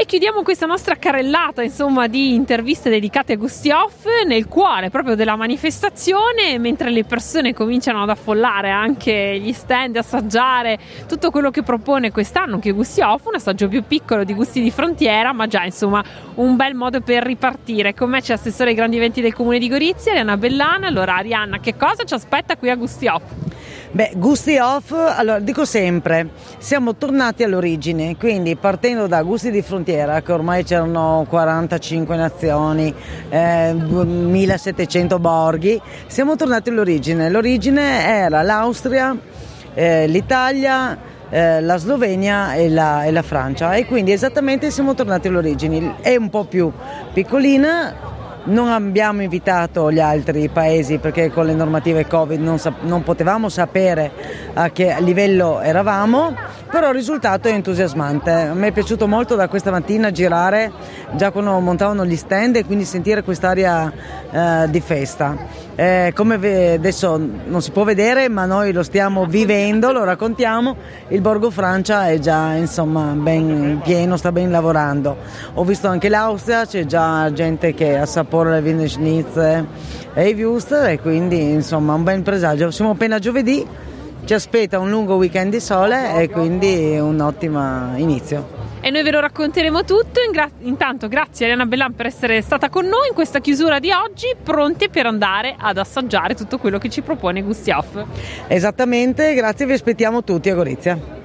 E chiudiamo questa nostra carrellata insomma, di interviste dedicate a Gusti Off nel cuore proprio della manifestazione, mentre le persone cominciano ad affollare anche gli stand, assaggiare tutto quello che propone quest'anno che Gusti Off, un assaggio più piccolo di Gusti di Frontiera, ma già insomma un bel modo per ripartire. Con me c'è l'assessore ai grandi eventi del comune di Gorizia, Arianna Bellana. Allora Arianna, che cosa ci aspetta qui a Gusti Off? Beh, gusti off, allora dico sempre, siamo tornati all'origine, quindi partendo da gusti di frontiera, che ormai c'erano 45 nazioni, eh, 1700 borghi, siamo tornati all'origine. L'origine era l'Austria, eh, l'Italia, eh, la Slovenia e la, e la Francia e quindi esattamente siamo tornati all'origine. È un po' più piccolina, non abbiamo invitato gli altri paesi perché con le normative Covid non, sap- non potevamo sapere a che livello eravamo, però il risultato è entusiasmante. Me è piaciuto molto da questa mattina girare già quando montavano gli stand e quindi sentire quest'aria eh, di festa. Eh, come ve- adesso non si può vedere, ma noi lo stiamo vivendo, lo raccontiamo. Il Borgo Francia è già insomma ben pieno, sta ben lavorando. Ho visto anche l'Austria, c'è già gente che assapora le Wiener Schnitzel e i Wurst e quindi insomma un bel presagio. Siamo appena giovedì, ci aspetta un lungo weekend di sole e quindi un ottimo inizio e noi ve lo racconteremo tutto. Intanto, grazie Ariana Bellan per essere stata con noi in questa chiusura di oggi, pronti per andare ad assaggiare tutto quello che ci propone Gusti Off. Esattamente, grazie, vi aspettiamo tutti a Gorizia.